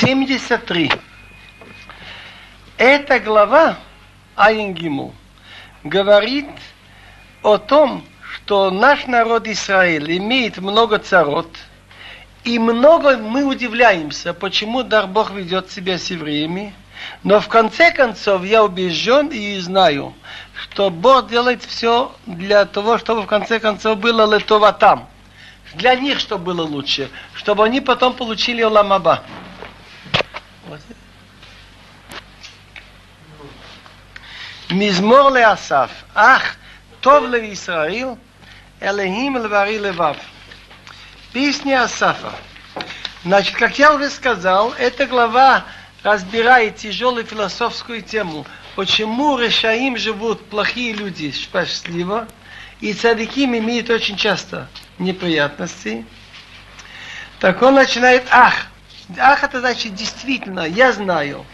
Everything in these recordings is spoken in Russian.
73. Эта глава Айнгиму говорит о том, что наш народ Израиль имеет много царот, и много мы удивляемся, почему дар Бог ведет себя с евреями, но в конце концов я убежден и знаю, что Бог делает все для того, чтобы в конце концов было летова там. Для них, чтобы было лучше, чтобы они потом получили Оламаба. מזמור לאסף, אך טוב לישראל, אלוהים לברי לבב. Песня Асафа. Значит, как я уже сказал, эта глава разбирает тяжелую философскую тему. Почему решаим живут плохие люди счастливо, и цадиким имеют очень часто неприятности. Так он начинает ах. Ах, это значит действительно, я знаю,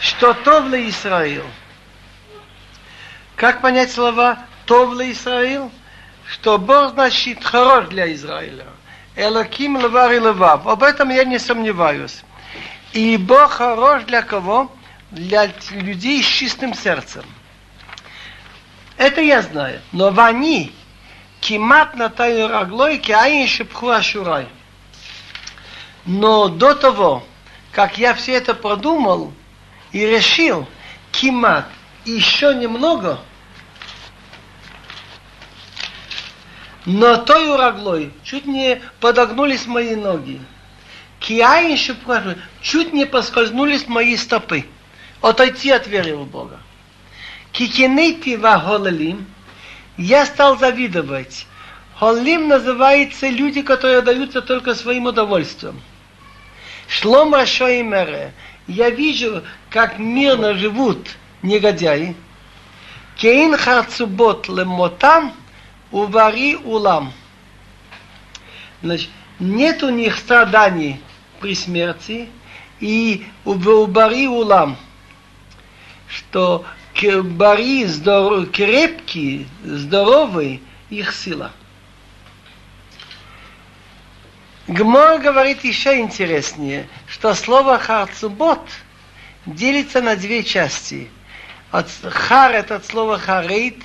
что Товла Израил. Как понять слова Товла Израил? Что Бог значит хорош для Израиля. Элоким левар и левав. Об этом я не сомневаюсь. И Бог хорош для кого? Для людей с чистым сердцем. Это я знаю. Но вани кимат на таю раглой, киаин шепху ашурай. Но до того, как я все это продумал и решил, кимат, еще немного, но той ураглой чуть не подогнулись мои ноги. Киаин шепху чуть не поскользнулись мои стопы. Отойти от веры в Бога. Кикинейти ваголалим, я стал завидовать. Холим называется люди, которые даются только своим удовольствием. Шлома Шоимере. Я вижу, как мирно живут негодяи. Кейн харцубот лемотам увари улам. Значит, нет у них страданий при смерти и убари улам, что бари здоров, крепкий, здоровый их сила. Гмор говорит еще интереснее, что слово харцубот делится на две части. От хар это от слова харейт,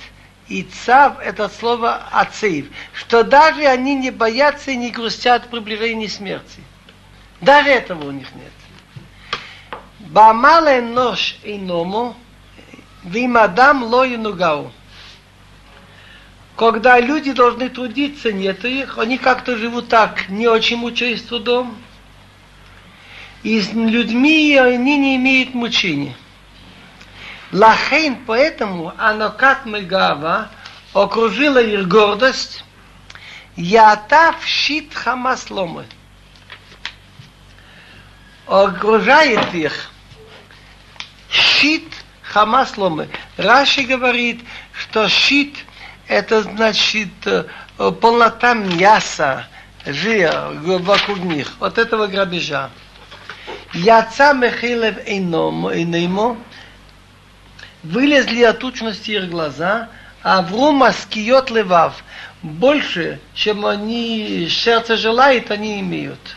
и цав это от слова ацеев. Что даже они не боятся и не грустят приближения смерти. Даже этого у них нет. Бамале нож и ному, вимадам лою нугау когда люди должны трудиться, нет их, они как-то живут так, не очень мучаясь трудом. И с людьми они не имеют мучения. Лахейн, поэтому Анокат Мегава окружила их гордость, Ятав щит Хамасломы. Окружает их щит Хамасломы. Раши говорит, что щит – это значит э, полнота мяса, жира вокруг них, от этого грабежа. Яца Мехилев Эйнеймо, вылезли от тучности их глаза, а врума скиот левав, больше, чем они сердце желает, они имеют.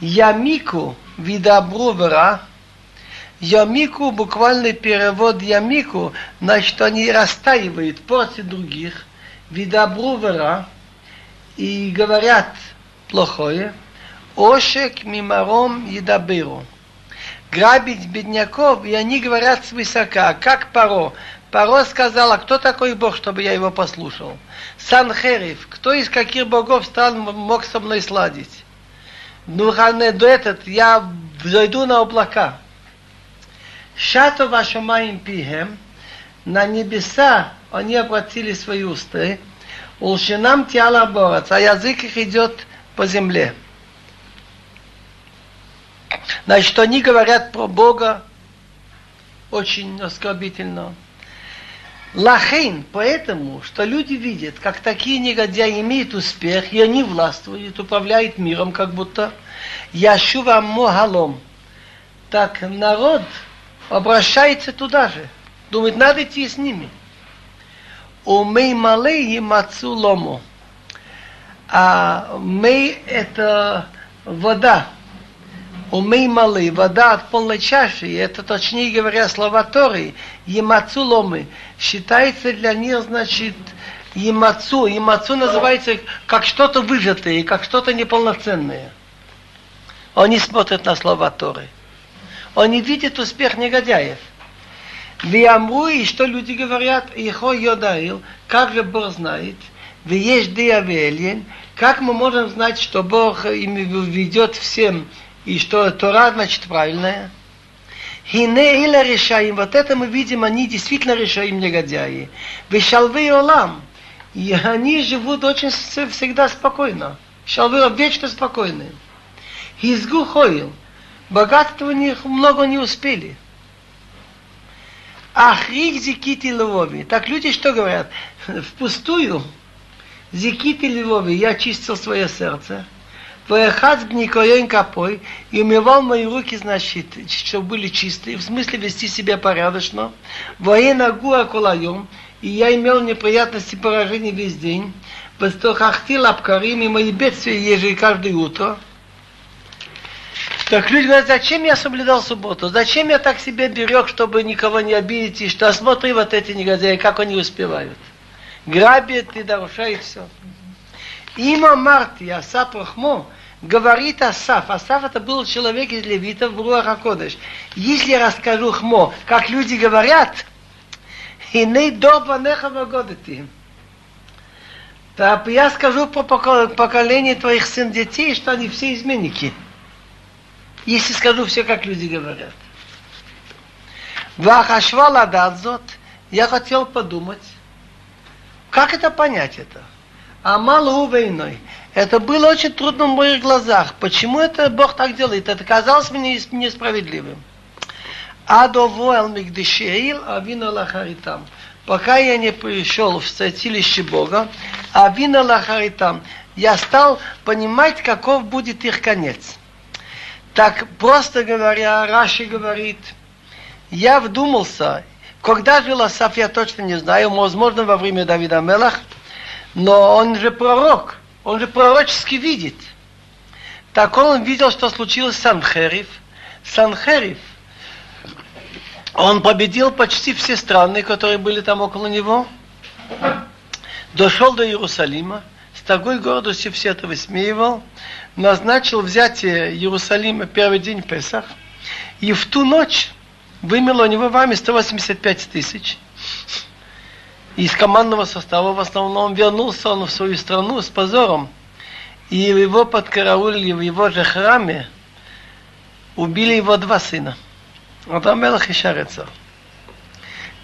Ямику видабру вера, Ямику, буквальный перевод ямику, значит, они растаивают против других, видабру вера, и говорят плохое, ошек мимаром едабиру. Грабить бедняков, и они говорят свысока, как Паро. Паро сказал, а кто такой Бог, чтобы я его послушал? Санхерев, кто из каких богов стал, мог со мной сладить? Ну, этот, я зайду на облака. Шато вашамаим пихем, на небеса они обратили свои уста, улшинам тиала борец, а язык их идет по земле. Значит, они говорят про Бога очень оскорбительно. Лахейн, поэтому, что люди видят, как такие негодяи имеют успех, и они властвуют, управляют миром, как будто Яшува Мохалом. Так народ обращается туда же. Думает, надо идти с ними. У мей малей мацу лому. А мей это вода. Умей малы, вода от полной чаши, это точнее говоря слова Торы, емацу ломы, считается для них, значит, емацу. Емацу называется как что-то выжатое, как что-то неполноценное. Они смотрят на слова Торы. Они видят успех негодяев. Виамру, и что люди говорят, Ихо Йодаил, как же Бог знает, есть Диавелин, как мы можем знать, что Бог им ведет всем, и что Тора, значит, правильная? Хине или решаем, вот это мы видим, они действительно решаем негодяи. Вешалвы олам, и они живут очень всегда спокойно. Шалвы вечно спокойны. Хизгу хоил, богатства у них много не успели. Ахрик зикити львови. Так люди что говорят? Впустую. Зикити львови. Я чистил свое сердце. Воехат гникоен капой и умывал мои руки, значит, чтобы были чистые, в смысле вести себя порядочно. Воена гуа колаем, и я имел неприятности поражений весь день. Востохахтил обкарим, и мои бедствия ежели каждое утро. Так люди говорят, зачем я соблюдал субботу? Зачем я так себе берег, чтобы никого не обидеть? И что смотри вот эти негодяи, как они успевают. Грабят и нарушают все. Има Марти, Асап Рахмо, говорит Асаф. Асаф это был человек из левитов в Руахакодыш. Если я расскажу Хмо, как люди говорят, и не доба. Так я скажу по поколению твоих сын детей, что они все изменники если скажу все, как люди говорят. Вахашвала дадзот, я хотел подумать, как это понять это? А малу войной. Это было очень трудно в моих глазах. Почему это Бог так делает? Это казалось мне несправедливым. Адовуэл мигдешеил авина лахаритам. Пока я не пришел в святилище Бога, авина лахаритам, я стал понимать, каков будет их конец. Так просто говоря, Раши говорит, я вдумался, когда жил Асаф, я точно не знаю, возможно, во время Давида Мелах, но он же пророк, он же пророчески видит. Так он видел, что случилось с Санхериф. Санхериф, он победил почти все страны, которые были там около него. Дошел до Иерусалима, с такой гордостью все это высмеивал назначил взятие Иерусалима первый день Песах, и в ту ночь вымело у него в армии 185 тысяч. Из командного состава в основном вернулся он в свою страну с позором. И его подкараулили в его же храме, убили его два сына. Адам Мелах и Шарецар.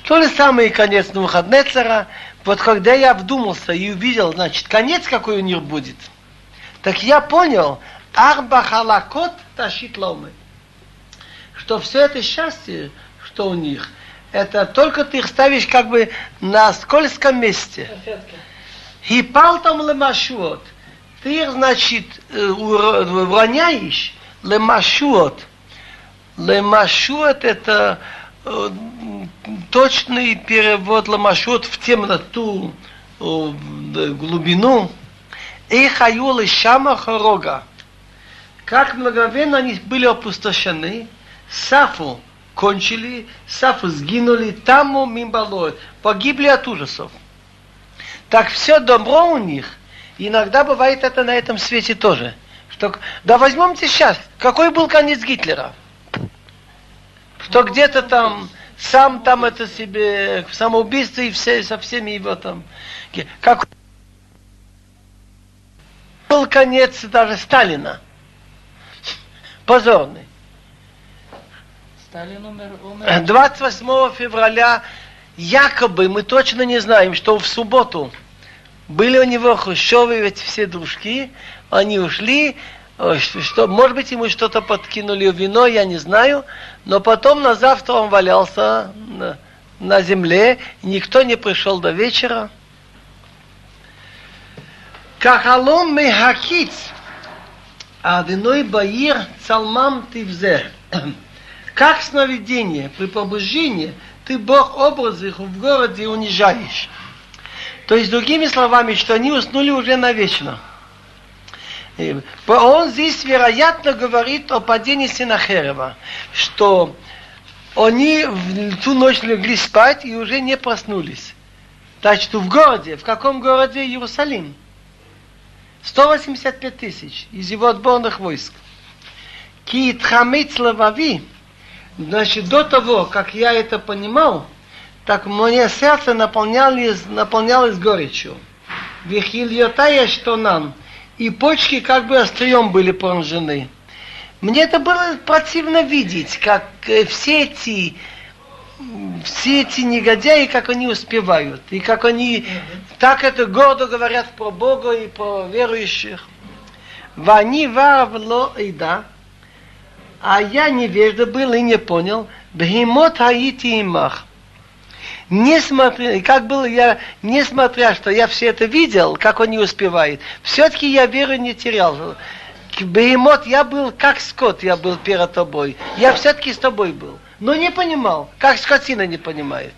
То же самое и конец Навуходнецера. Вот когда я вдумался и увидел, значит, конец какой у них будет – так я понял, Арба халакот тащит ломы. Что все это счастье, что у них, это только ты их ставишь как бы на скользком месте. Хипал там лемашуот. Ты их, значит, уроняешь лемашуот. Лемашуот это точный перевод лемашуот в темноту, в глубину. Их аюлы шама хорога. Как мгновенно они были опустошены, Сафу кончили, Сафу сгинули, таму мимбало, погибли от ужасов. Так все добро у них, иногда бывает это на этом свете тоже. Что, да возьмемте сейчас, какой был конец Гитлера? Что где-то там сам там это себе самоубийство и все, со всеми его там. Как был конец даже Сталина. Позорный. Сталин умер, умер. 28 февраля якобы мы точно не знаем, что в субботу были у него Хрущевы, ведь все дружки, они ушли, что, может быть, ему что-то подкинули вино, я не знаю, но потом на завтра он валялся на, на земле, никто не пришел до вечера. Кахалом мехакиц, Адиной Баир Цалмам Тивзе. Как сновидение при пробуждении ты Бог образ их в городе унижаешь. То есть, другими словами, что они уснули уже навечно. Он здесь, вероятно, говорит о падении Синахерева, что они в ту ночь легли спать и уже не проснулись. Значит, в городе, в каком городе Иерусалим? 185 тысяч из его отборных войск. Ки тхамиц лавави, значит, до того, как я это понимал, так мое сердце наполнялось, наполнялось горечью. Вихильотая что нам, и почки как бы острием были поражены. Мне это было противно видеть, как э, все эти все эти негодяи, как они успевают, и как они так это гордо говорят про Бога и про верующих. Вани варавло и да, а я невежда был и не понял, бхимот хаити имах. Несмотря, как было я, несмотря, что я все это видел, как он не успевает, все-таки я веру не терял. Бегемот, я был как скот, я был перед тобой. Я все-таки с тобой был. Но не понимал, как скотина не понимает.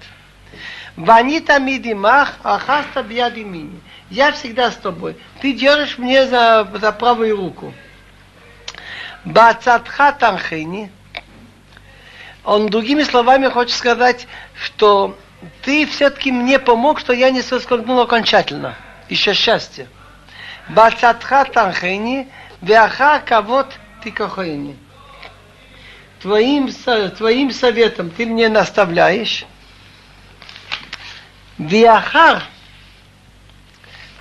Ванита мидимах, ахаста бьядимини. Я всегда с тобой. Ты держишь мне за, за правую руку. Бацатха танхини. Он другими словами хочет сказать, что ты все-таки мне помог, что я не соскользнул окончательно. Еще счастье. Бацатха танхини Веаха кавот ты. Твоим, твоим советом ты мне наставляешь. Виахар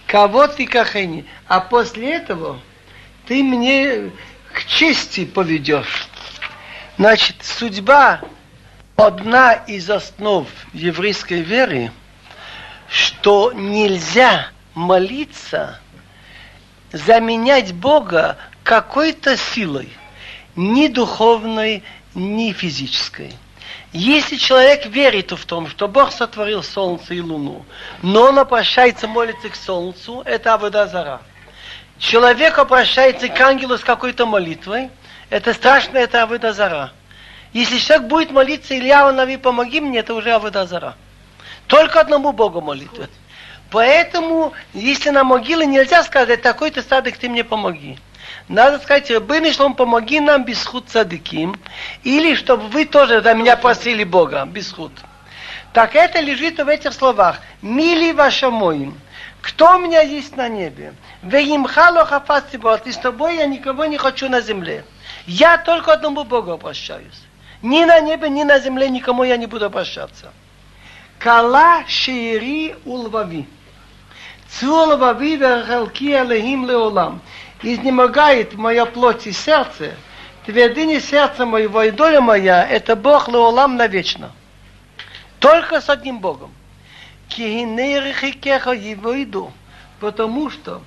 кого ты кахени, а после этого ты мне к чести поведешь. Значит, судьба одна из основ еврейской веры, что нельзя молиться заменять Бога какой-то силой, ни духовной, ни физической. Если человек верит в том, что Бог сотворил солнце и луну, но он обращается, молится к солнцу, это Аводазара. Человек обращается к ангелу с какой-то молитвой, это страшно, это Аводазара. Если человек будет молиться, Илья, Нави, помоги мне, это уже Аводазара. Только одному Богу молитва. Поэтому, если на могиле нельзя сказать, такой-то садик, ты мне помоги. Надо сказать, Рабыни Шлом, помоги нам без худ садиким, или чтобы вы тоже за меня просили Бога, без худ. Так это лежит в этих словах. Мили ваша моим. Кто у меня есть на небе? Веимхало хафастибот, и с тобой я никого не хочу на земле. Я только одному Богу обращаюсь. Ни на небе, ни на земле никому я не буду обращаться. Кала шири улвави. Цула вавида халки алехим леолам. Изнемогает моя плоть и сердце, твердыни сердца моего и доля моя, это Бог леолам навечно. Только с одним Богом. Его иду. Потому что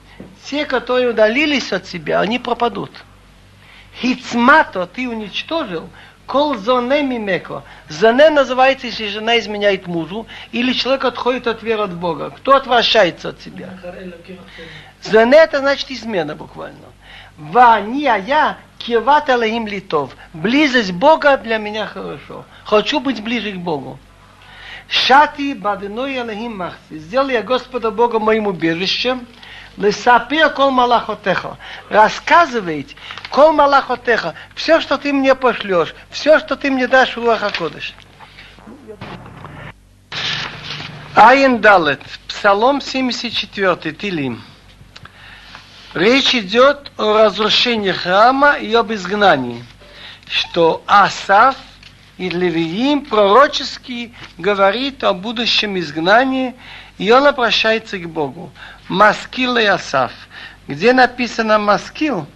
те, которые удалились от себя, они пропадут. Хицмато ты уничтожил, Кол зоне мимеко. Зоне называется, если жена изменяет мужу, или человек отходит от веры от Бога. Кто отвращается от себя? Зоне это значит измена буквально. Вани, а я киват им литов. Близость Бога для меня хорошо. Хочу быть ближе к Богу. Шати баденой алахим махси. Сделал я Господа Бога моим убежищем. Лесапир кол малахотеха. Рассказывать кол малахотеха. Все, что ты мне пошлешь, все, что ты мне дашь в Лахакодыш. Айн Далет, Псалом 74, Тилим. Речь идет о разрушении храма и об изгнании, что Асав и Левиим пророчески говорит о будущем изгнании, и он обращается к Богу. Маскил и Асав. Где написано Маскил,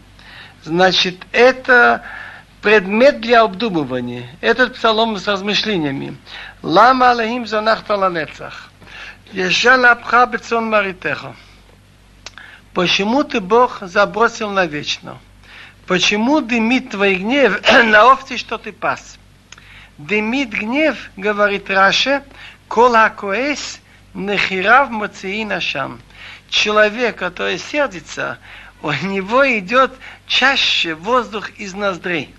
значит, это предмет для обдумывания. Этот псалом с размышлениями. Лама алехим занах таланецах. Ешал абха бецон маритеха. Почему ты, Бог, забросил навечно? Почему дымит твой гнев на овце, что ты пас? Дымит гнев, говорит Раше, кол хакоэс нехирав мацеина шам человек, который сердится, у него идет чаще воздух из ноздрей.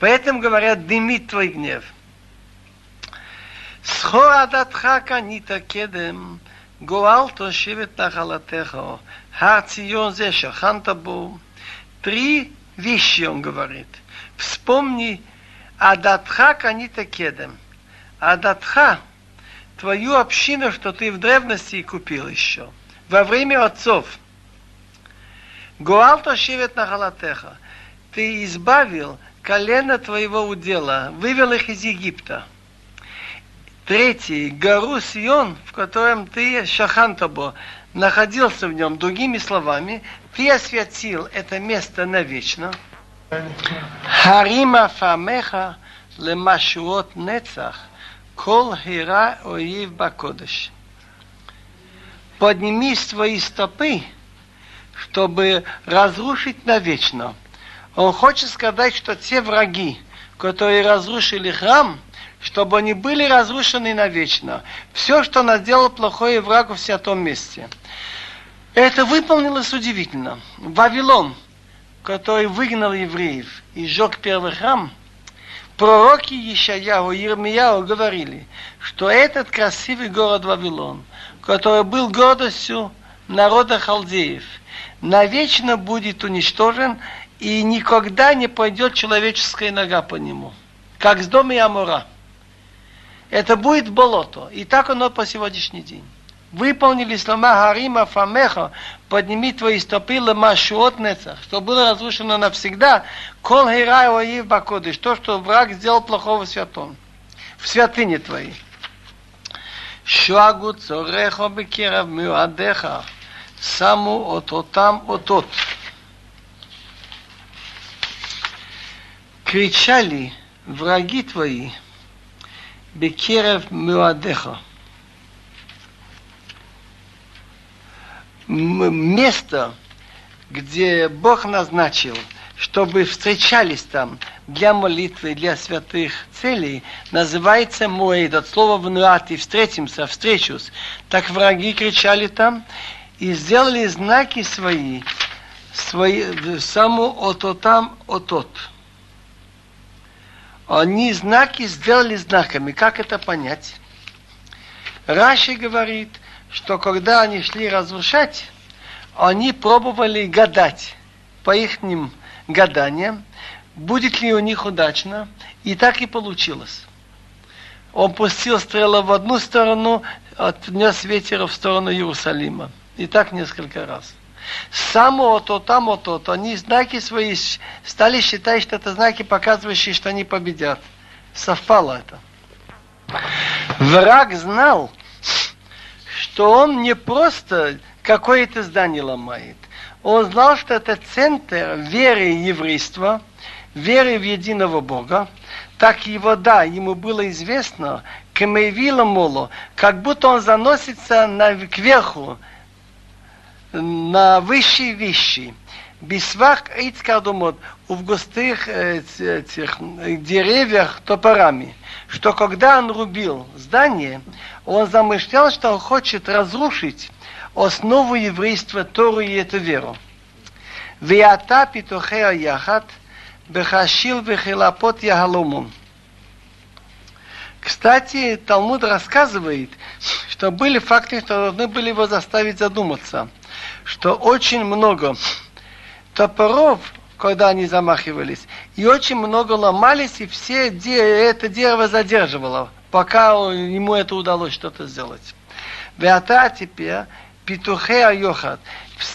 Поэтому говорят, дымит твой гнев. Схорадатха канита кедем, Гуал тошивет нахалатехо, Хар Цион зе шахантабу. Три вещи он говорит. Вспомни Адатха канита кедем. Адатха, твою общину, что ты в древности купил еще. Во время отцов. Гуал тошивет нахалатеха. Ты избавил колено твоего удела, вывел их из Египта. Третий, гору Сион, в котором ты, Шахантабо, находился в нем, другими словами, ты освятил это место навечно. Харима фамеха лемашуот нецах, кол хира оив бакодыш. Подними свои стопы, чтобы разрушить навечно. Он хочет сказать, что те враги, которые разрушили храм, чтобы они были разрушены навечно. Все, что наделал плохое врагу в святом месте. Это выполнилось удивительно. Вавилон, который выгнал евреев и сжег первый храм, пророки Ишаяу и Ирмияу говорили, что этот красивый город Вавилон, который был гордостью народа халдеев, навечно будет уничтожен и никогда не пойдет человеческая нога по нему, как с дома Амура это будет болото. И так оно по сегодняшний день. Выполнили слова Харима Фамеха, подними твои стопы лемашуот нецах, что было разрушено навсегда, кол хирай оив бакодыш, то, что враг сделал плохого святом, в святыне твоей. Шуагу цорехо бекерав мюадеха, саму ототам отот. Кричали враги твои, бекерев мюадеха. Место, где Бог назначил, чтобы встречались там для молитвы, для святых целей, называется Моэд, от слова внуати, встретимся, встречусь. Так враги кричали там и сделали знаки свои, свои саму ототам отот. -от они знаки сделали знаками. Как это понять? Раши говорит, что когда они шли разрушать, они пробовали гадать по их гаданиям, будет ли у них удачно, и так и получилось. Он пустил стрелы в одну сторону, отнес ветер в сторону Иерусалима. И так несколько раз само то, там то, то они знаки свои стали считать, что это знаки, показывающие, что они победят. Совпало это. Враг знал, что он не просто какое-то здание ломает. Он знал, что это центр веры еврейства, веры в единого Бога. Так его, да, ему было известно, Кемейвила Моло, как будто он заносится на, кверху, на высшие вещи. Бисвах Эйцкардумот в густых э, этих деревьях топорами, что когда он рубил здание, он замышлял, что он хочет разрушить основу еврейства, Тору и эту веру. Виата питохея яхат, бехашил вехилапот ягалумун. Кстати, Талмуд рассказывает, что были факты, что должны были его заставить задуматься – что очень много топоров, когда они замахивались, и очень много ломались, и все это дерево задерживало, пока ему это удалось что-то сделать. Веата теперь петухе айохат.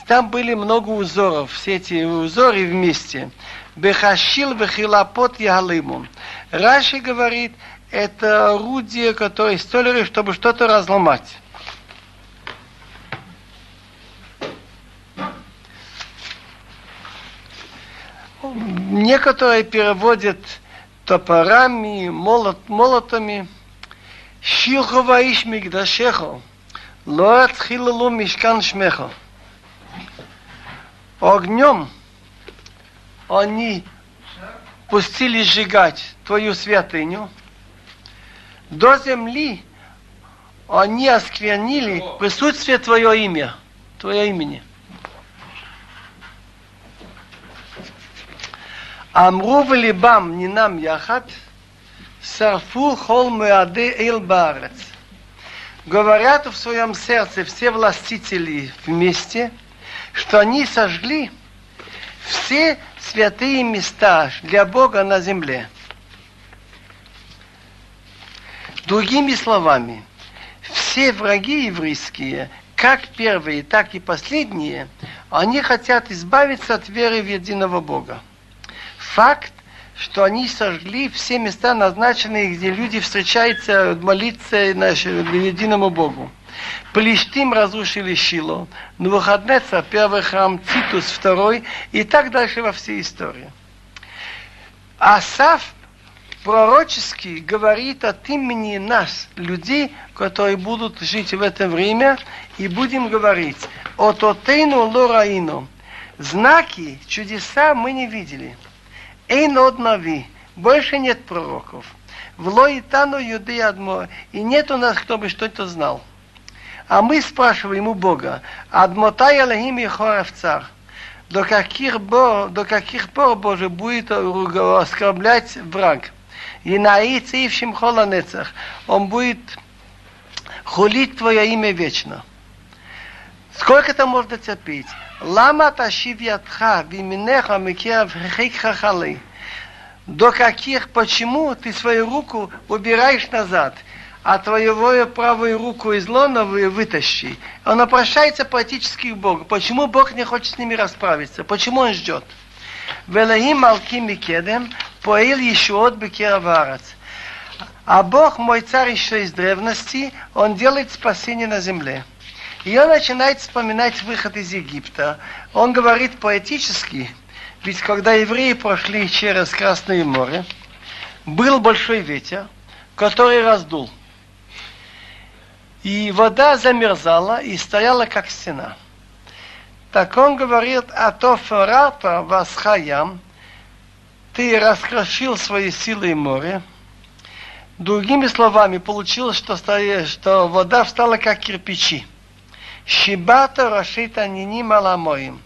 Там были много узоров, все эти узоры вместе. Бехашил вехилапот ягалиму. Раши говорит, это орудие, которое столеры, чтобы что-то разломать. Некоторые переводят топорами, молот, молотами. Шилхова иш мигдашехо, ло отхилалу мишкан шмехо. Огнем они пустили сжигать твою святыню. До земли они осквернили присутствие твое имя, твое имени. אמרו בליבם נינם יחד, שרפו כל מועדי אל בארץ. говорят в своем сердце все властители вместе, что они сожгли все святые места для Бога на земле. Другими словами, все враги еврейские, как первые, так и последние, они хотят избавиться от веры в единого Бога. Факт, что они сожгли все места, назначенные, где люди встречаются молиться нашему единому Богу. Плештим разрушили Шило, Навуходнецер, первый храм, Титус, второй, и так дальше во всей истории. Асав пророчески говорит от имени нас, людей, которые будут жить в это время, и будем говорить, от отейну лораину. Знаки, чудеса мы не видели. Эйн однави, больше нет пророков. В Лоитану юды адмо, и нет у нас, кто бы что-то знал. А мы спрашиваем у Бога, Адмотай Аллахим и цар, до каких, до каких пор, Боже, будет оскорблять враг? И на Ицеившим холонецах он будет хулить Твое имя вечно. Сколько это можно терпеть? Лама ташив ядха виминеха микерав хикхахалы. До каких, почему ты свою руку убираешь назад, а твою правую руку из лона вытащи? Он обращается поэтически к Богу. Почему Бог не хочет с ними расправиться? Почему он ждет? Велахим малким микедем поил еще от бекераварец. А Бог, мой царь еще из древности, он делает спасение на земле. И он начинает вспоминать выход из Египта. Он говорит поэтически, ведь когда евреи прошли через Красное море, был большой ветер, который раздул. И вода замерзала и стояла как стена. Так он говорит, а то ферата восхаям, ты раскрошил свои силы и море. Другими словами, получилось, что, что вода встала как кирпичи. Шибата Рашита Нини Маламоим.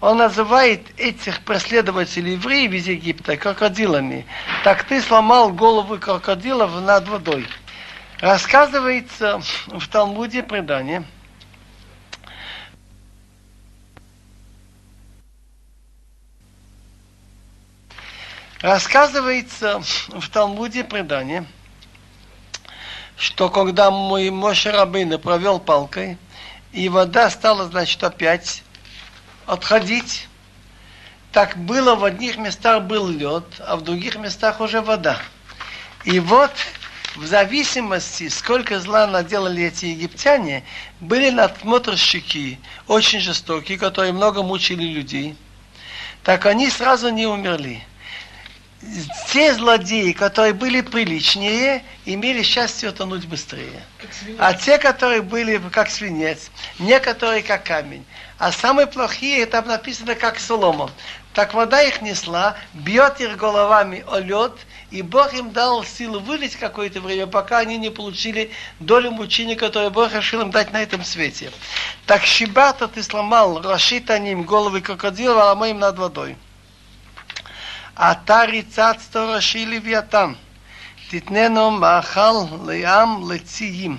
Он называет этих преследователей евреев из Египта крокодилами. Так ты сломал головы крокодилов над водой. Рассказывается в Талмуде предание, Рассказывается в Талмуде предание, что когда мой Моше Рабейна провел палкой, и вода стала, значит, опять отходить. Так было в одних местах был лед, а в других местах уже вода. И вот в зависимости, сколько зла наделали эти египтяне, были надсмотрщики, очень жестокие, которые много мучили людей. Так они сразу не умерли те злодеи, которые были приличнее, имели счастье утонуть быстрее. А те, которые были как свинец, некоторые как камень. А самые плохие, там написано как Соломон. Так вода их несла, бьет их головами о лед, и Бог им дал силу вылить какое-то время, пока они не получили долю мучения, которую Бог решил им дать на этом свете. Так щебата ты сломал, расшита ним головы крокодила, а мы им над водой. אתה ריצצת ראשי לוויתן, תתננו מאכל לעם לציים.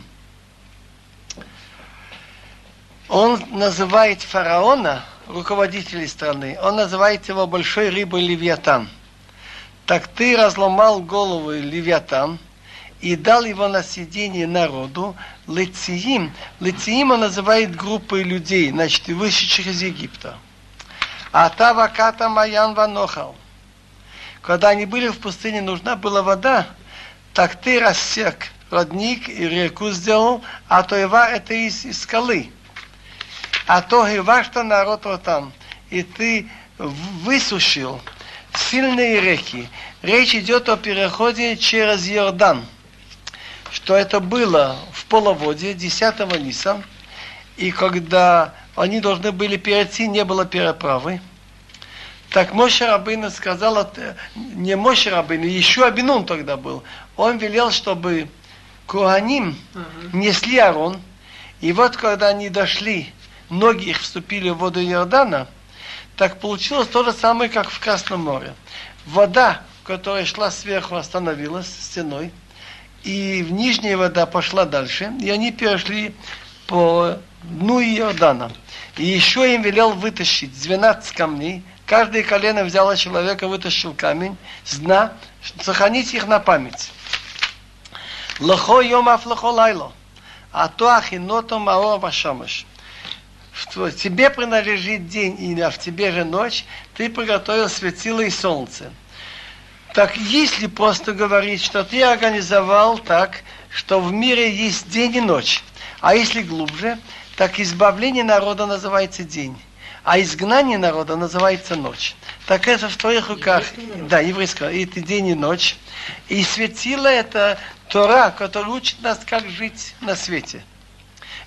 Он называет фараона, руководителей страны, он называет его большой рыбой Левиатан. Так ты разломал голову Левиатан и дал его на сиденье народу, Лециим. Лециим он называет группой людей, значит, вышедших из Египта. А Таваката Маян Ванохал – когда они были в пустыне, нужна была вода, так ты рассек родник и реку сделал, а то Ива это из, из скалы. А то Ива, что народ вот там. И ты высушил сильные реки. Речь идет о переходе через Иордан. Что это было в половодье 10 Ниса. И когда они должны были перейти, не было переправы. Так Моше Рабыну сказал, не Моше Рабыну, еще Абинун тогда был. Он велел, чтобы Куаним несли Арон. И вот когда они дошли, ноги их вступили в воду Иордана, так получилось то же самое, как в Красном море. Вода, которая шла сверху, остановилась стеной, и в нижняя вода пошла дальше, и они перешли по дну Иордана. И еще им велел вытащить 12 камней, каждое колено взяло человека, вытащил камень с дна, сохранить их на память. Лохо йом аф лохо лайло, а то ахиното маор вашамыш. Тебе принадлежит день, и в тебе же ночь, ты приготовил светило и солнце. Так если просто говорить, что ты организовал так, что в мире есть день и ночь, а если глубже, так избавление народа называется день, а изгнание народа называется ночь. Так это в твоих руках. Да, еврейское. Это день и ночь. И светило это Тора, который учит нас, как жить на свете.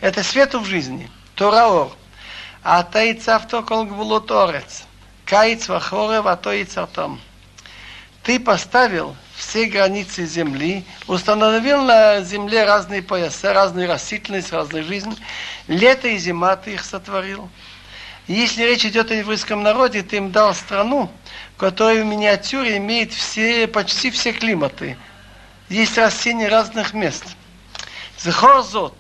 Это свету в жизни. Тора ор. А таица в кол гвулот орец. Каиц вахорев, а то и цартом ты поставил все границы земли, установил на земле разные пояса, разные растительность, разную жизнь. Лето и зима ты их сотворил. Если речь идет о еврейском народе, ты им дал страну, которая в миниатюре имеет все, почти все климаты. Есть растения разных мест. Захорзот.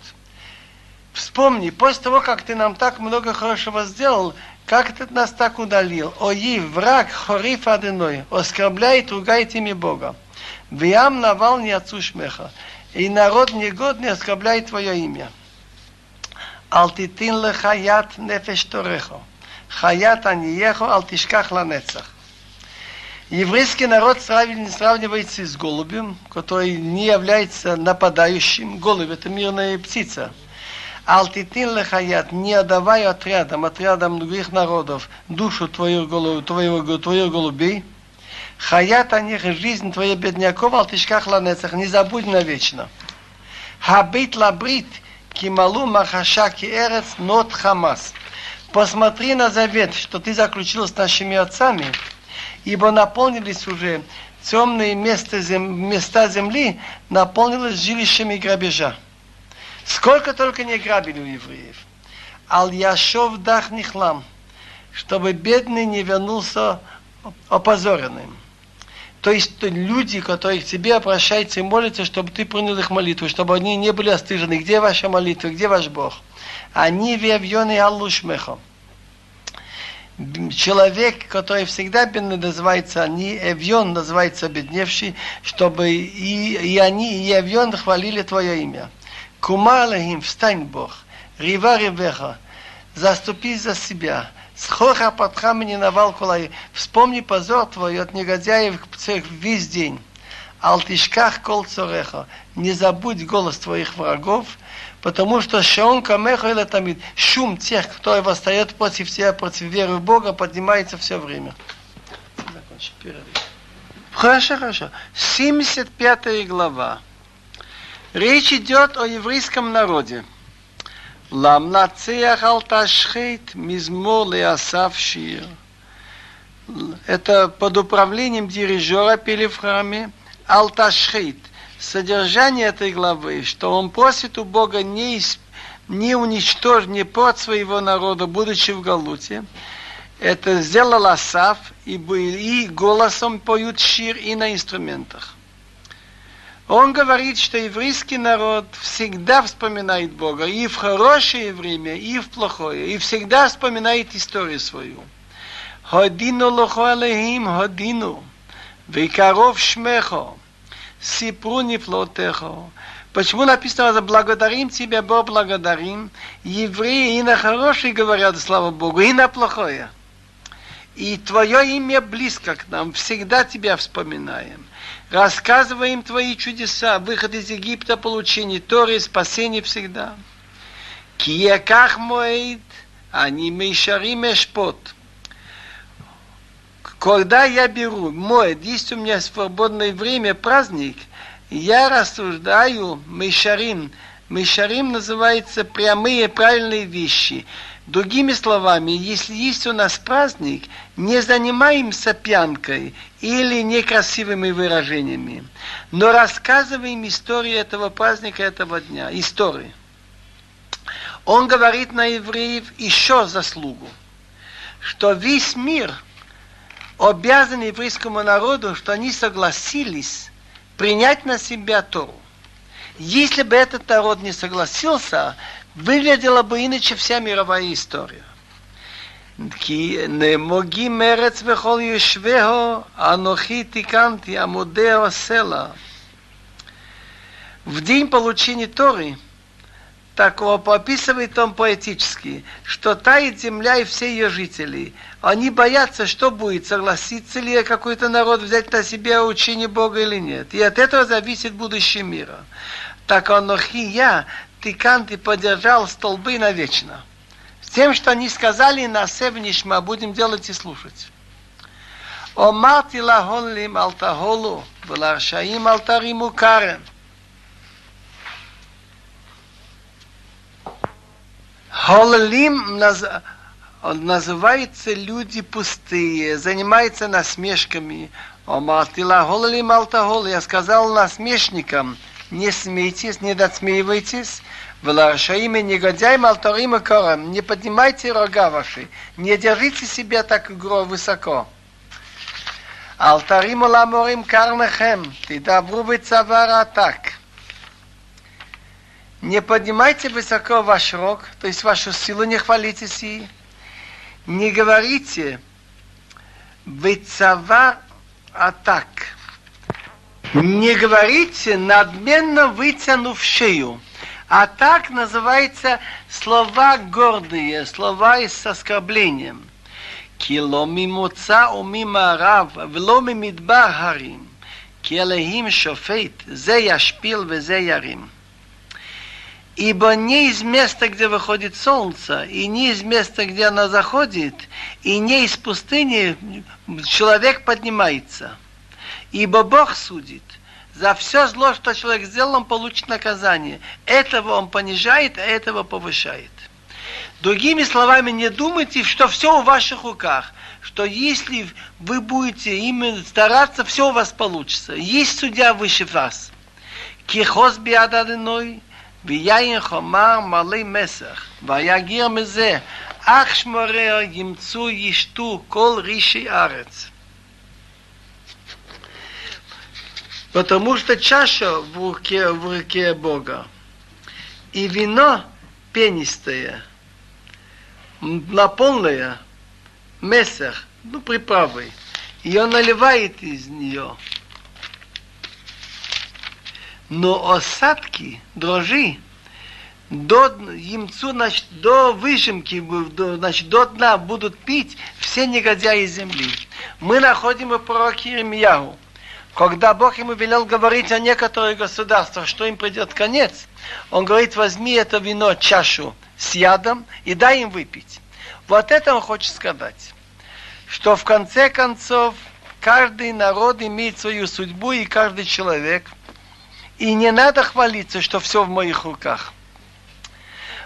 Вспомни, после того, как ты нам так много хорошего сделал, как ты нас так удалил? Ои, враг, хориф одиной, оскорбляет, ругает имя Бога. Виам навал не отцушмеха. И народ негодный оскорбляет твое имя. Алтитин лехаят нефеш торехо. Хаят аниехо, алтишках ланецах. Еврейский народ сравнивается с голубем, который не является нападающим. Голубь – это мирная птица – Алтитин лехаят, не отдавай отрядам, отрядам других народов, душу твою, голуб, твою, твою голубей. Хаят о них жизнь твоя бедняков, алтишках ланецах, не забудь навечно. Хабит лабрит, кималу махаша ки эрец нот хамас. Посмотри на завет, что ты заключил с нашими отцами, ибо наполнились уже темные места, зем, места земли, наполнились жилищами грабежа. Сколько только не грабили у евреев. Ал Яшов дах нихлам, чтобы бедный не вернулся опозоренным. То есть люди, которые к тебе обращаются и молятся, чтобы ты принял их молитву, чтобы они не были остыжены. Где ваша молитва, где ваш Бог? Они вевьоны аллушмехо. Человек, который всегда называется, они эвьон называется бедневший, чтобы и, и они, и эвьон хвалили твое имя. Кума Алехим, встань, Бог, рива ревеха, заступись за себя. Схоха подхам не навал кулай. Вспомни позор твой от негодяев весь день. Алтишках кол цореха. Не забудь голос твоих врагов, потому что шаон камеха или тамид. Шум тех, кто восстает против тебя, против веры в Бога, поднимается все время. Хорошо, хорошо. 75 глава. Речь идет о еврейском народе. Ламнацеях алташхейт мизмор леасав шир. Это под управлением дирижера пели в храме Алташхейт. Содержание этой главы, что он просит у Бога не, не уничтожить, не под своего народа, будучи в Галуте. Это сделал Асав, и, и голосом поют шир и на инструментах. Он говорит, что еврейский народ всегда вспоминает Бога и в хорошее время, и в плохое, и всегда вспоминает историю свою. Ходину лохо алехим, ходину, векаров шмехо, сипру нефлотехо. Почему написано «благодарим тебя, Бог, благодарим»? Евреи и на хорошее говорят, слава Богу, и на плохое. И твое имя близко к нам, всегда тебя вспоминаем. Рассказываем твои чудеса, выход из Египта, получение Торы, спасение всегда. Кияках моид, они мейшарим эшпот. Когда я беру мой, есть у меня свободное время, праздник, я рассуждаю мейшарим. Мейшарим называется прямые правильные вещи. Другими словами, если есть у нас праздник, не занимаемся пьянкой или некрасивыми выражениями, но рассказываем историю этого праздника, этого дня, истории. Он говорит на евреев еще заслугу, что весь мир обязан еврейскому народу, что они согласились принять на себя Тору. Если бы этот народ не согласился, выглядела бы иначе вся мировая история. כי נמוגי מרץ וכל יושבהו, אנוכי תיקנתי, עמודי הסלע. В день получения Торы, так описывает он поэтически, что тает земля и все ее жители. Они боятся, что будет, согласится ли какой-то народ взять на себя учение Бога или нет. И от этого зависит будущее мира. Так Анохи я, Тиканти поддержал столбы навечно тем, что они сказали на Севнишма, будем делать и слушать. אמרתי להולים אל תהולו ולרשעים אל תרימו כרם. Хололим называется люди пустые, занимаются насмешками. Омартила хололим алтахол. Я сказал насмешникам, не смейтесь, не досмеивайтесь, Влашаим и негодяем алтарим и кором. Не поднимайте рога ваши. Не держите себя так высоко. Алтарим ламорим карнахем. Ты добру быть цавара так. Не поднимайте высоко ваш рог, то есть вашу силу не хвалитесь ей. Не говорите выцавар атак. Не говорите надменно вытянув шею. А так называются слова гордые, слова с оскорблением. Кило мимуца у мимо рав, вло мимидбар харим. Келехим шофейт, зе яшпил ве зе ярим. Ибо не из места, где выходит солнце, и не из места, где оно заходит, и не из пустыни человек поднимается. Ибо Бог судит. За все зло, что человек сделал, он получит наказание. Этого он понижает, а этого повышает. Другими словами, не думайте, что все в ваших руках. Что если вы будете именно стараться, все у вас получится. Есть судья выше вас. Кихос биададиной, ויין חומר מלא מסך, ויגיר מזה, אך שמוריה ימצאו ישתו כל רישי ארץ. Потому что чаша в руке, в руке Бога. И вино пенистое, наполненное, месах, ну, приправой. И он наливает из нее. Но осадки, дрожжи, до ямцу, значит, до выжимки, до, значит, до дна будут пить все негодяи земли. Мы находим в пророке Иеремьяу. Когда Бог ему велел говорить о некоторых государствах, что им придет конец, он говорит, возьми это вино, чашу с ядом и дай им выпить. Вот это он хочет сказать, что в конце концов каждый народ имеет свою судьбу и каждый человек. И не надо хвалиться, что все в моих руках.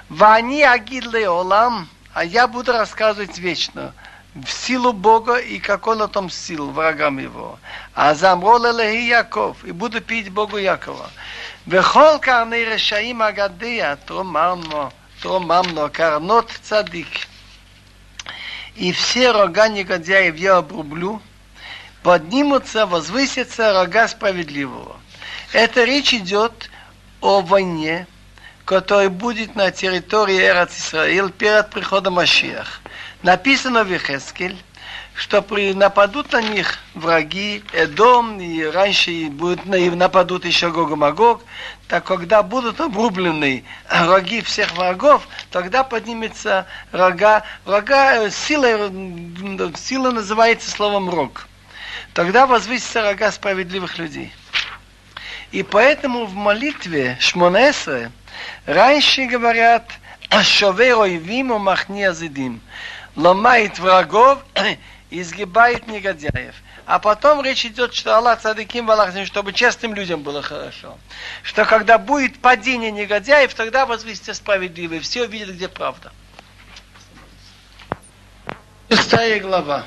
Вани агидле олам, а я буду рассказывать вечно в силу Бога и как он отомстил врагам его. А замрол Элехи Яков, и буду пить Богу Якова. וכל קרני רשעים אגדיה תרוממנו, תרוממנו, карнот цадик. И все рога негодяев я обрублю, поднимутся, возвысятся рога справедливого. Это речь идет о войне, которая будет на территории Эрат Исраил перед приходом Машиах. Написано в Ехескель, что при, нападут на них враги, Эдом, и раньше будут, и нападут еще Гог и Магог, так когда будут обрублены роги всех врагов, тогда поднимется рога, рога, сила, сила называется словом рог. Тогда возвысится рога справедливых людей. И поэтому в молитве Шмонесре раньше говорят «Шове ойвим махни азидим» ломает врагов, изгибает негодяев. А потом речь идет, что Аллах цадыким валахзим, чтобы честным людям было хорошо. Что когда будет падение негодяев, тогда возвысится справедливый. Все увидят, где правда. Шестая глава.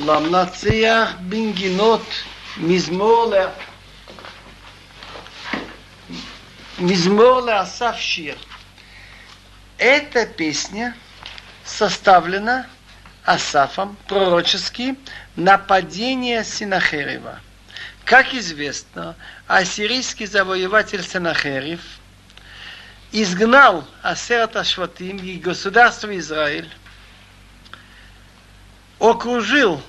Ламнация бингинот мизмоле мизмоле асавшир. Эта песня составлена Асафом пророчески на падение Синахерева. Как известно, ассирийский завоеватель Сенахерев изгнал Асерат Ашватим и государство Израиль, окружил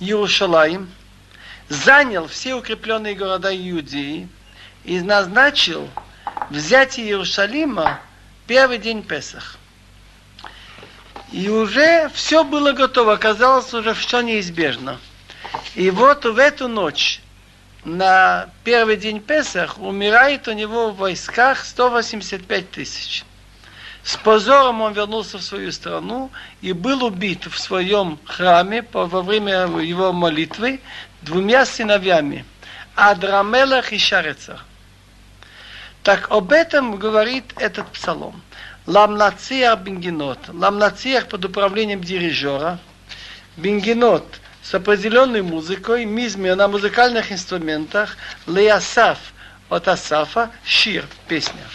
Иерушалаим, занял все укрепленные города Иудеи и назначил взятие Иерусалима первый день Песах. И уже все было готово, оказалось уже все неизбежно. И вот в эту ночь, на первый день Песах, умирает у него в войсках 185 тысяч. С позором он вернулся в свою страну и был убит в своем храме во время его молитвы двумя сыновьями, Адрамелах и Шарецах. Так об этом говорит этот псалом. Ламнациях бенгенот. Ламнациях под управлением дирижера. Бенгенот с определенной музыкой, мизме на музыкальных инструментах, леясаф от Асафа, шир, песня.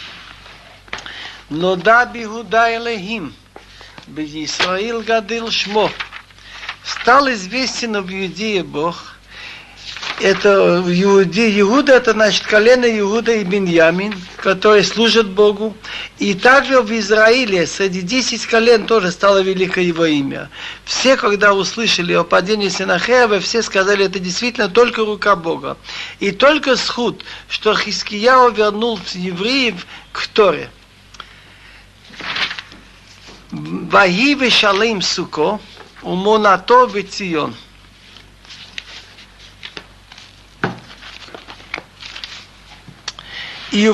Но да бигуда элехим, Исраил гадил шмо. Стал известен в Иудее Бог – это в Иуда это значит колено Иуда и Беньямин, которые служат Богу. И также в Израиле среди десяти колен тоже стало велико его имя. Все, когда услышали о падении Синахеева, все сказали, это действительно только рука Бога. И только сход, что Хискияо вернул евреев к Торе. Ваи вешалим суко, умонато вецион. И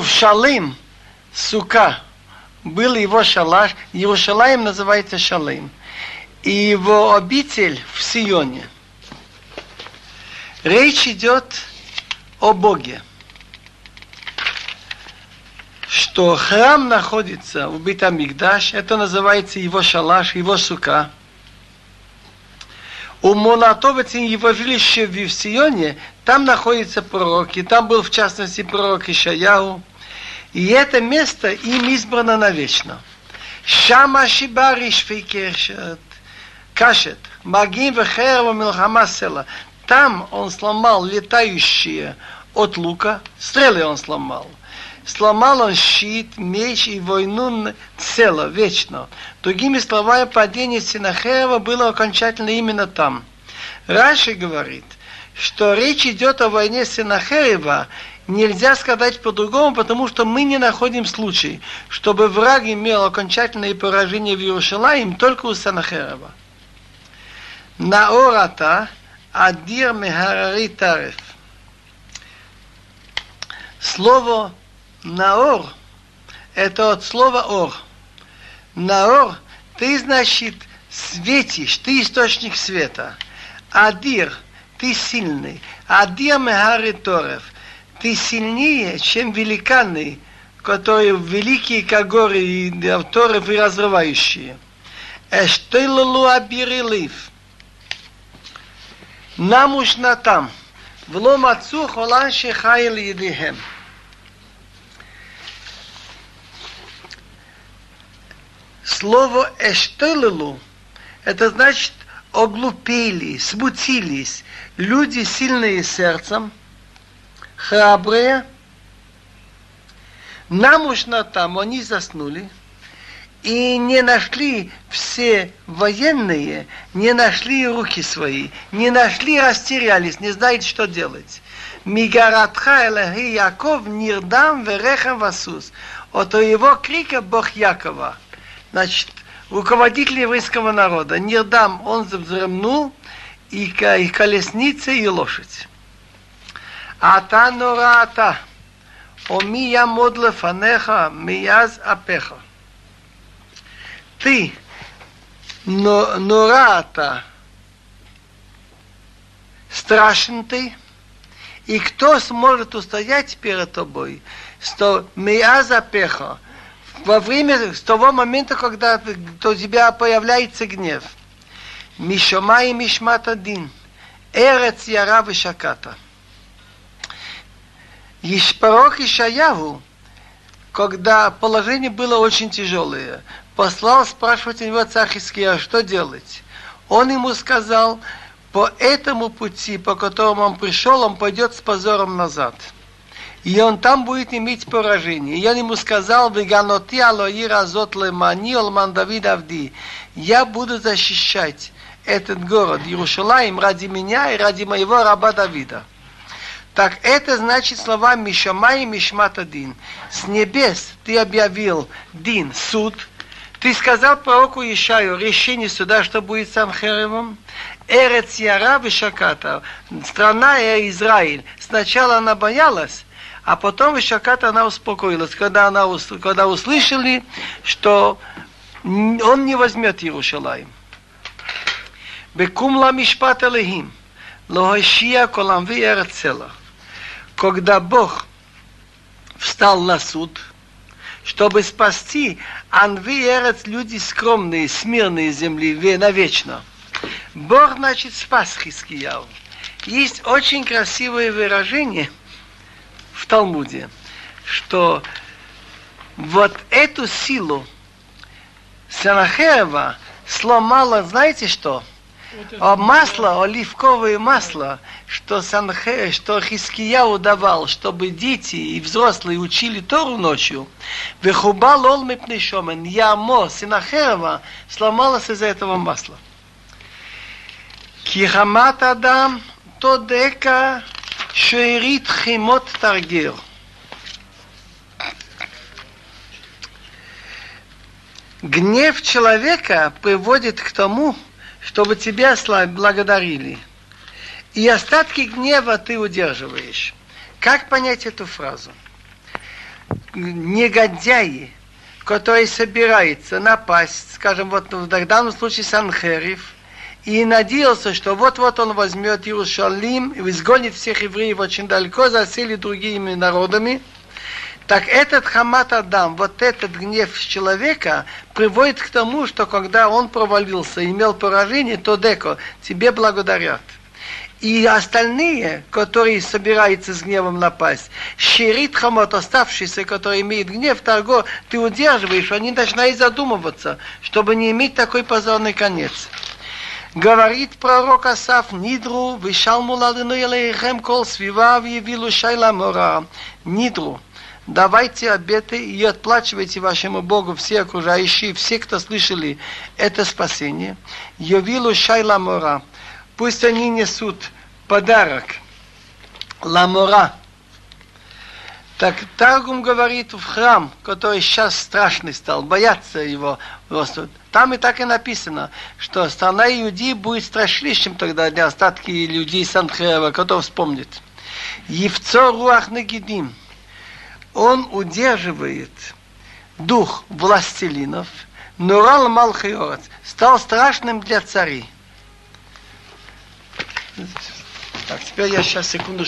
сука, был его шалаш, Иерушалаем называется Шалим, и его обитель в Сионе. Речь идет о Боге что храм находится в Битамикдаш, это называется его шалаш, его сука. У Монатовицин его жилище в Сионе, там находится пророк, и там был в частности пророк Ишаяу. И это место им избрано навечно. Шама Шибари Швейкершет, Кашет, Магим Вехерва Милхама Села. Там он сломал летающие от лука, стрелы он сломал сломал он щит, меч и войну цело, вечно. Другими словами, падение Синахеева было окончательно именно там. Раши говорит, что речь идет о войне Синахеева, нельзя сказать по-другому, потому что мы не находим случай, чтобы враг имел окончательное поражение в Иерусалиме только у Синахеева. Наората Адир Мехарари Тарев. Слово Наор – это от слова ор. Наор – ты, значит, светишь, ты источник света. Адир – ты сильный. Адир мегари торев – ты сильнее, чем великаны, которые великие, как горы, и торев и разрывающие. Эштейлулу абирилив. Намуш натам. Влом отцу холан шехайл едихем. Слово «эштелелу» это значит оглупели, смутились. Люди сильные сердцем, храбрые. Нам уж на там они заснули и не нашли все военные, не нашли руки свои, не нашли, растерялись, не знают, что делать. Мигаратха Элахи Яков нирдам верехам васус. От его крика Бог Якова – Значит, руководитель еврейского народа, Нирдам, он взремнул, и, и колесница, и лошадь. Ата нората, Омия я модлефанеха, мияз апеха. Ты, но, нората, страшен ты, и кто сможет устоять перед тобой, что мияз апеха, во время, с того момента, когда у тебя появляется гнев. Мишома и Мишмат один. Эрец Яра Вишаката. Пророк Ишаяву, когда положение было очень тяжелое, послал спрашивать у него царь Хиския, что делать. Он ему сказал, по этому пути, по которому он пришел, он пойдет с позором назад. И он там будет иметь поражение. И он ему сказал, «Веганоти алоир азот лемани олман Давид Авди». Я буду защищать этот город, Иерушалаим, ради меня и ради моего раба Давида. Так это значит слова Мишамай и Мишмат один. С небес ты объявил Дин, суд. Ты сказал пророку Ишаю решение суда, что будет с Анхеревым. Эрец Яра Вишаката, страна Израиль. Сначала она боялась, а потом Вишаката она успокоилась, когда, она, когда услышали, что он не возьмет Иерушалаем. Бекумла Мишпат Элехим, Лохашия Коламви Эрцела. Когда Бог встал на суд, чтобы спасти Анви Эрец, люди скромные, смирные земли, навечно. Бог, значит, спас Хискияу. Есть очень красивое выражение в Талмуде, что вот эту силу Санахеева сломала, знаете что? О масло, оливковое масло, что, Санхе, что Хиския удавал, чтобы дети и взрослые учили Тору ночью, вехубал олмипнешомен, ямо, синахерова, сломалось из-за этого масла. Кихамат Адам, то дека שארית חימות תרגיר. Гнев человека приводит к тому, чтобы тебя благодарили. И остатки гнева ты удерживаешь. Как понять эту фразу? Негодяи, которые собираются напасть, скажем, вот в данном случае Санхериф, и надеялся, что вот-вот он возьмет Иерусалим и изгонит всех евреев очень далеко, засели другими народами, так этот хамат Адам, вот этот гнев человека, приводит к тому, что когда он провалился, имел поражение, то деко, тебе благодарят. И остальные, которые собираются с гневом напасть, щерит хамот, оставшийся, который имеет гнев, торго, ты удерживаешь, они начинают задумываться, чтобы не иметь такой позорный конец. Говорит пророк Асаф, Нидру, вишалму ладыну елейхем кол свива, явилу шайла мора. Нидру, давайте обеты и отплачивайте вашему Богу все окружающие, все, кто слышали это спасение. Явилу шайла мора. Пусть они несут подарок. Ламора. Так Таргум говорит в храм, который сейчас страшный стал, бояться его просто. Там и так и написано, что страна Иудеи будет страшнейшим тогда для остатки людей Санхева, кто вспомнит. Евцо Руах Нагидим. Он удерживает дух властелинов, Нурал Малхиорец, стал страшным для царей. Так, теперь я сейчас секунду.